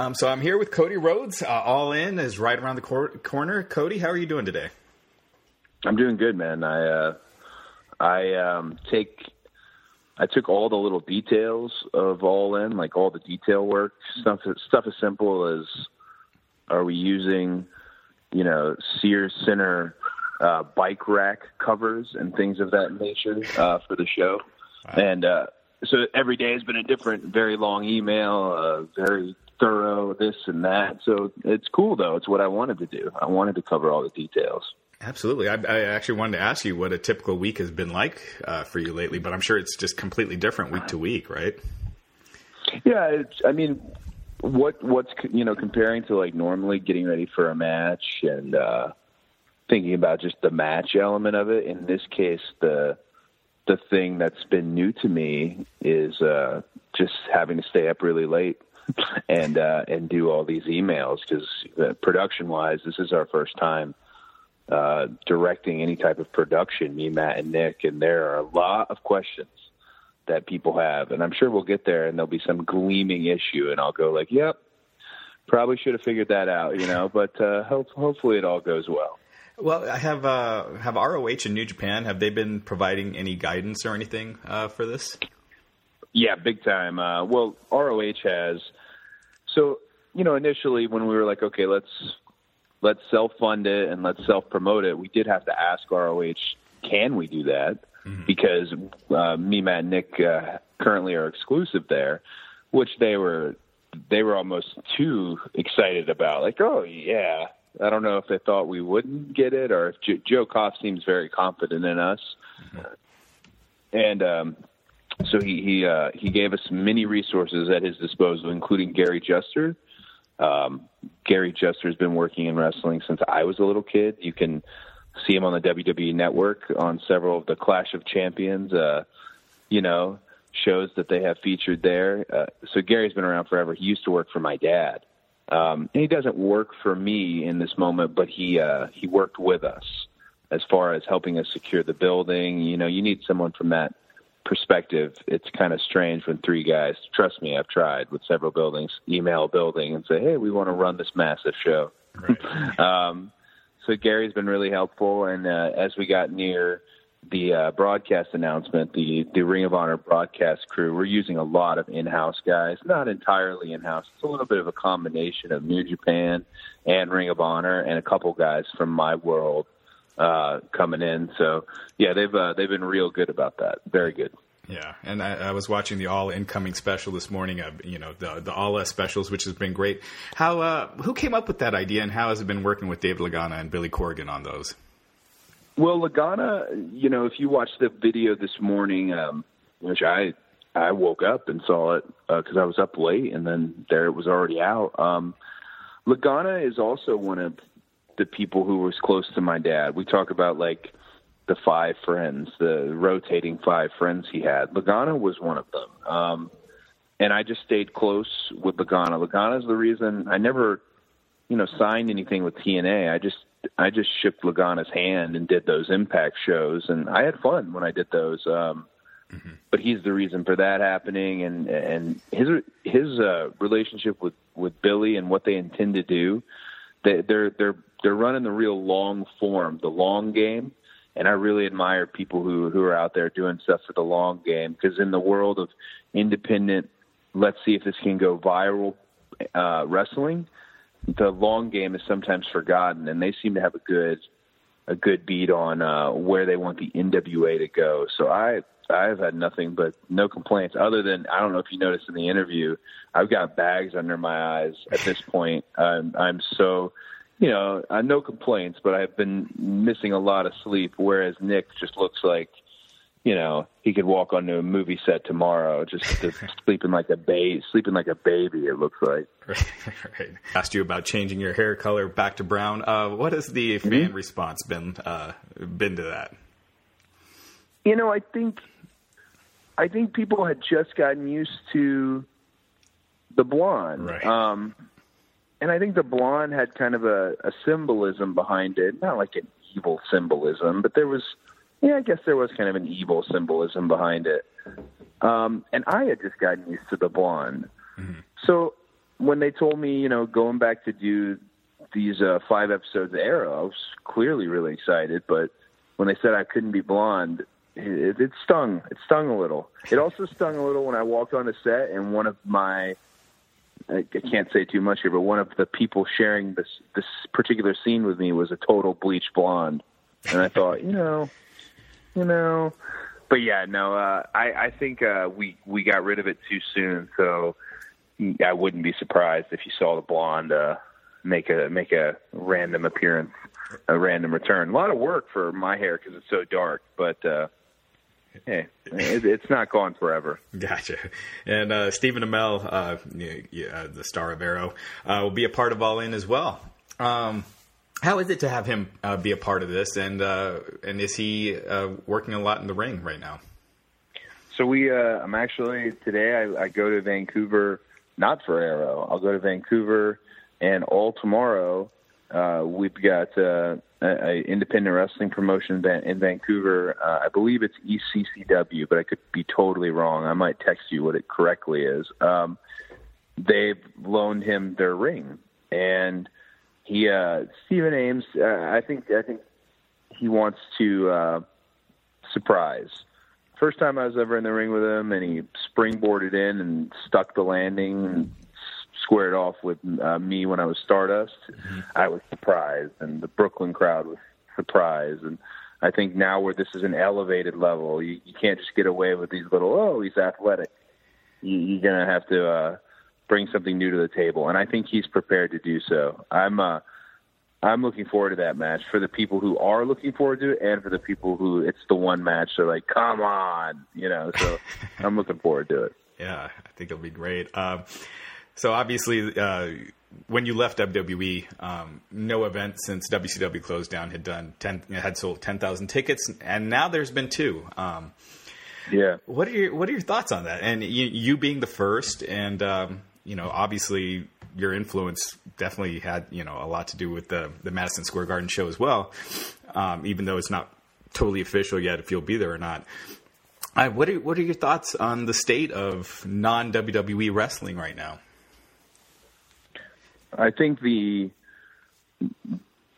Um, so I'm here with Cody Rhodes. Uh, All in is right around the cor- corner. Cody, how are you doing today? I'm doing good, man. I uh, I um, take I took all the little details of all in, like all the detail work stuff. Stuff as simple as are we using, you know, Sears Center uh, bike rack covers and things of that nature uh, for the show, and uh, so every day has been a different, very long email, uh, very thorough this and that. So it's cool though. It's what I wanted to do. I wanted to cover all the details. Absolutely. I, I actually wanted to ask you what a typical week has been like uh, for you lately, but I'm sure it's just completely different week to week, right? Yeah, it's, I mean, what what's you know comparing to like normally getting ready for a match and uh, thinking about just the match element of it. In this case, the the thing that's been new to me is uh, just having to stay up really late and uh, and do all these emails because uh, production wise, this is our first time uh, directing any type of production. Me, Matt, and Nick, and there are a lot of questions that people have, and I'm sure we'll get there, and there'll be some gleaming issue, and I'll go like, "Yep, probably should have figured that out," you know. But uh, hope, hopefully, it all goes well. Well, I have uh, have ROH and New Japan have they been providing any guidance or anything uh, for this? Yeah, big time. Uh, well, ROH has. So you know, initially when we were like, okay, let's let's self fund it and let's self promote it, we did have to ask ROH, can we do that? Mm-hmm. Because uh, me, Matt, and Nick uh, currently are exclusive there, which they were they were almost too excited about. Like, oh yeah, I don't know if they thought we wouldn't get it or if J- Joe Koff seems very confident in us. Mm-hmm. And um, so he he uh, he gave us many resources at his disposal, including Gary Juster. Um, Gary Juster has been working in wrestling since I was a little kid. You can see him on the WWE Network on several of the Clash of Champions, uh, you know, shows that they have featured there. Uh, so Gary's been around forever. He used to work for my dad. Um, and he doesn't work for me in this moment, but he uh, he worked with us as far as helping us secure the building. You know, you need someone from that perspective, it's kind of strange when three guys, trust me, I've tried with several buildings, email a building and say, hey, we want to run this massive show. Right. um, so Gary's been really helpful. And uh, as we got near the uh, broadcast announcement, the, the Ring of Honor broadcast crew, we're using a lot of in house guys, not entirely in house. It's a little bit of a combination of New Japan and Ring of Honor and a couple guys from my world uh, coming in. So yeah, they've uh, they've been real good about that. Very good. Yeah, and I, I, was watching the all incoming special this morning. Of you know the the all specials, which has been great. How uh, who came up with that idea, and how has it been working with Dave Lagana and Billy Corgan on those? Well, Lagana, you know, if you watch the video this morning, um, which I I woke up and saw it because uh, I was up late, and then there it was already out. Um, Lagana is also one of the people who was close to my dad. We talk about like the five friends, the rotating five friends he had. Lagana was one of them. Um, and I just stayed close with Lagana. Is the reason I never, you know, signed anything with TNA. I just I just shook Lagana's hand and did those Impact shows, and I had fun when I did those. Um, mm-hmm. But he's the reason for that happening, and and his his uh, relationship with with Billy and what they intend to do. They, they're they're they're running the real long form, the long game, and I really admire people who who are out there doing stuff for the long game. Because in the world of independent, let's see if this can go viral uh, wrestling the long game is sometimes forgotten, and they seem to have a good a good beat on uh, where they want the NWA to go. So I I've had nothing but no complaints other than I don't know if you noticed in the interview I've got bags under my eyes at this point. I'm I'm so you know I no complaints, but I've been missing a lot of sleep. Whereas Nick just looks like you know, he could walk onto a movie set tomorrow, just, just sleeping like a baby, sleeping like a baby. It looks like. Right, right. Asked you about changing your hair color back to brown. Uh, what has the mm-hmm. fan response been uh, been to that? You know, I think, I think people had just gotten used to the blonde. Right. Um, and I think the blonde had kind of a, a symbolism behind it, not like an evil symbolism, but there was yeah, I guess there was kind of an evil symbolism behind it. Um, and I had just gotten used to the blonde. Mm-hmm. So when they told me, you know, going back to do these uh, five episodes of Arrow, I was clearly really excited. But when they said I couldn't be blonde, it, it stung. It stung a little. It also stung a little when I walked on the set and one of my I can't say too much here, but one of the people sharing this this particular scene with me was a total bleach blonde, and I thought, you know, you know. But yeah, no, uh, I, I think uh, we we got rid of it too soon. So I wouldn't be surprised if you saw the blonde uh, make a make a random appearance, a random return. A lot of work for my hair because it's so dark, but. uh Hey, it, it's not gone forever. Gotcha. And uh, Stephen Amell, uh, yeah, the star of Arrow, uh, will be a part of All In as well. Um, how is it to have him uh, be a part of this, and uh, and is he uh, working a lot in the ring right now? So we, uh, I'm actually today. I, I, go to Vancouver, not for Arrow. I'll go to Vancouver, and all tomorrow uh, we've got uh, a, independent wrestling promotion in Vancouver. I believe it's ECCW, but I could be totally wrong. I might text you what it correctly is. Um, they've loaned him their ring, and he uh, Stephen Amell. Uh, I think I think he wants to uh, surprise. First time I was ever in the ring with him, and he springboarded in and stuck the landing and squared off with uh, me when I was Stardust. Mm-hmm. I was surprised, and the Brooklyn crowd was surprised. And I think now where this is an elevated level, you, you can't just get away with these little oh he's athletic. You, you're gonna have to. Uh, bring something new to the table, and I think he's prepared to do so. I'm uh, I'm looking forward to that match for the people who are looking forward to it, and for the people who it's the one match they're like, come on, you know. So I'm looking forward to it. Yeah, I think it'll be great. Um, so obviously, uh, when you left WWE, um, no event since WCW closed down had done ten had sold ten thousand tickets, and now there's been two. Um, yeah. What are your What are your thoughts on that? And you, you being the first, and um, you know, obviously your influence definitely had you know a lot to do with the the Madison Square Garden show as well. Um, even though it's not totally official yet, if you'll be there or not. What are what are your thoughts on the state of non WWE wrestling right now? I think the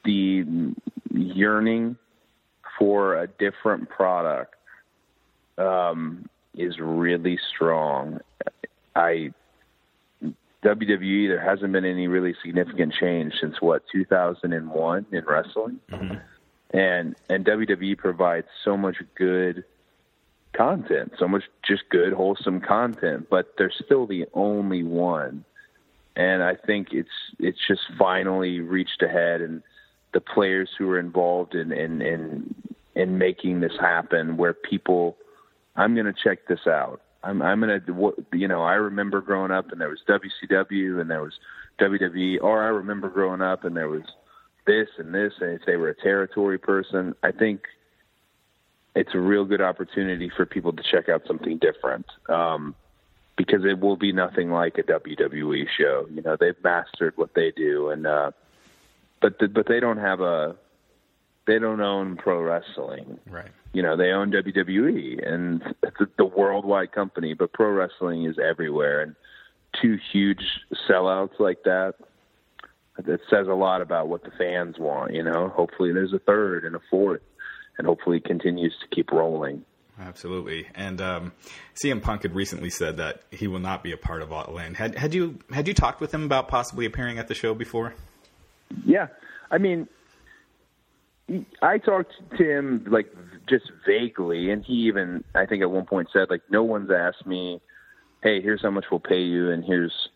the yearning for a different product um, is really strong. I WWE, there hasn't been any really significant change since what 2001 in wrestling, mm-hmm. and and WWE provides so much good content, so much just good wholesome content, but they're still the only one, and I think it's it's just finally reached ahead, and the players who are involved in in in, in making this happen, where people, I'm going to check this out I'm I'm gonna you know I remember growing up and there was WCW and there was WWE or I remember growing up and there was this and this and if they were a territory person I think it's a real good opportunity for people to check out something different. Um, because it will be nothing like a WWE show. You know, they've mastered what they do, and uh, but the, but they don't have a they don't own pro wrestling. Right. You know, they own WWE, and it's the worldwide company, but pro wrestling is everywhere, and two huge sellouts like that. It says a lot about what the fans want, you know. Hopefully, there's a third and a fourth, and hopefully, it continues to keep rolling. Absolutely. And um, CM Punk had recently said that he will not be a part of All In. Had had you had you talked with him about possibly appearing at the show before? Yeah, I mean, I talked to him like just vaguely, and he even I think at one point said like, "No one's asked me, hey, here's how much we'll pay you, and here's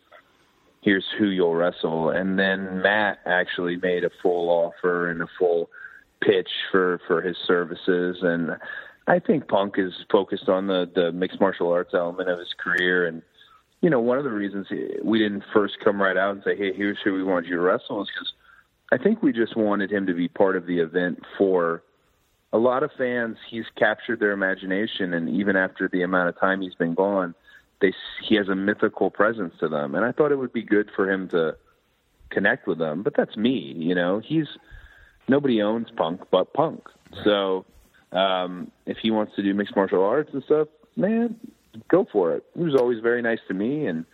here's who you'll wrestle." And then Matt actually made a full offer and a full pitch for for his services and I think Punk is focused on the the mixed martial arts element of his career, and you know one of the reasons we didn't first come right out and say, "Hey, here's who we want you to wrestle," is because I think we just wanted him to be part of the event for a lot of fans. He's captured their imagination, and even after the amount of time he's been gone, they he has a mythical presence to them, and I thought it would be good for him to connect with them. But that's me, you know. He's nobody owns Punk but Punk, so um, if he wants to do mixed martial arts and stuff, man, go for it. He was always very nice to me and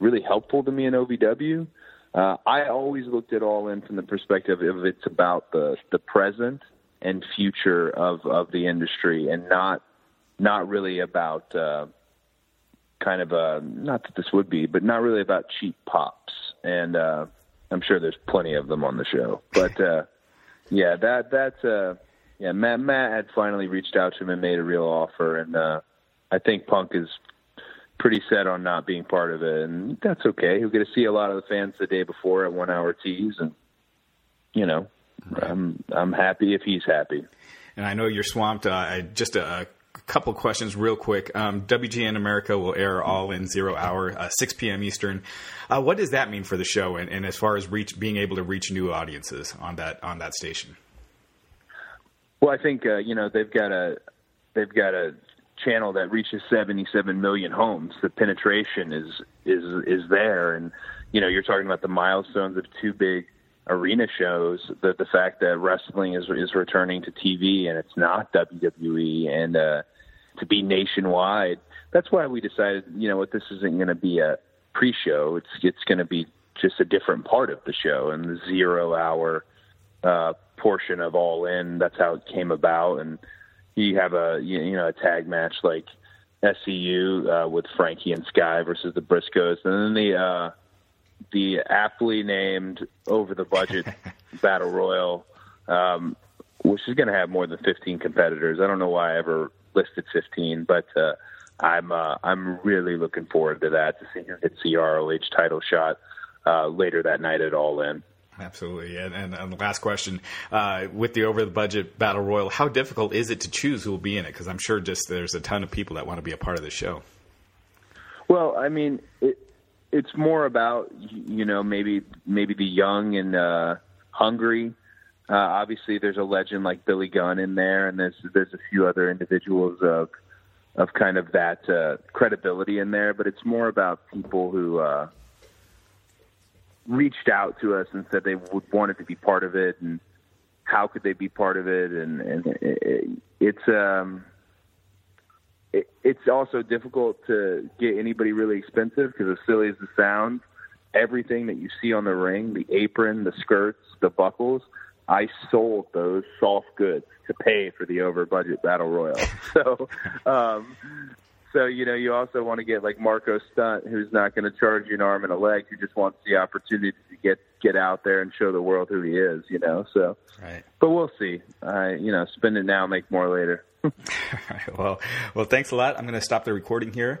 really helpful to me in OVW. Uh, I always looked at All In from the perspective of it's about the the present and future of of the industry, and not not really about uh, kind of a not that this would be, but not really about cheap pops. And uh, I'm sure there's plenty of them on the show, but uh, yeah, that that's. Uh, yeah, Matt Matt had finally reached out to him and made a real offer, and uh, I think Punk is pretty set on not being part of it, and that's okay. He'll get to see a lot of the fans the day before at one hour teas, and you know, right. I'm I'm happy if he's happy. And I know you're swamped. Uh, just a, a couple questions real quick. Um, WGN America will air all in zero hour, uh, 6 p.m. Eastern. Uh, what does that mean for the show, and, and as far as reach, being able to reach new audiences on that on that station? Well, I think uh, you know they've got a they've got a channel that reaches 77 million homes. The penetration is is is there, and you know you're talking about the milestones of two big arena shows. The the fact that wrestling is is returning to TV and it's not WWE, and uh, to be nationwide. That's why we decided, you know, what this isn't going to be a pre-show. It's it's going to be just a different part of the show and the zero hour uh, portion of All In. That's how it came about, and you have a you know a tag match like SCU uh, with Frankie and Sky versus the Briscoes, and then the uh, the aptly named over the budget battle royal, um, which is going to have more than 15 competitors. I don't know why I ever listed 15, but uh, I'm uh, I'm really looking forward to that to see who gets the ROH title shot uh, later that night at All In. Absolutely. And, and, and, the last question uh, with the over the budget battle royal, how difficult is it to choose who will be in it? Because I'm sure just there's a ton of people that want to be a part of the show. Well, I mean, it, it's more about you know maybe maybe the young and uh, hungry. Uh, obviously, there's a legend like Billy Gunn in there, and there's there's a few other individuals of of kind of that uh, credibility in there. But it's more about people who. Uh, reached out to us and said they would wanted to be part of it and how could they be part of it and and it, it's um it, it's also difficult to get anybody really expensive because as silly as it sounds everything that you see on the ring the apron the skirts the buckles I sold those soft goods to pay for the over budget battle royal. So um so you know, you also want to get like Marco Stunt, who's not going to charge you an arm and a leg, who just wants the opportunity to get get out there and show the world who he is. You know, so. Right. But we'll see. I, you know, spend it now, make more later. All right. Well, well, thanks a lot. I'm going to stop the recording here.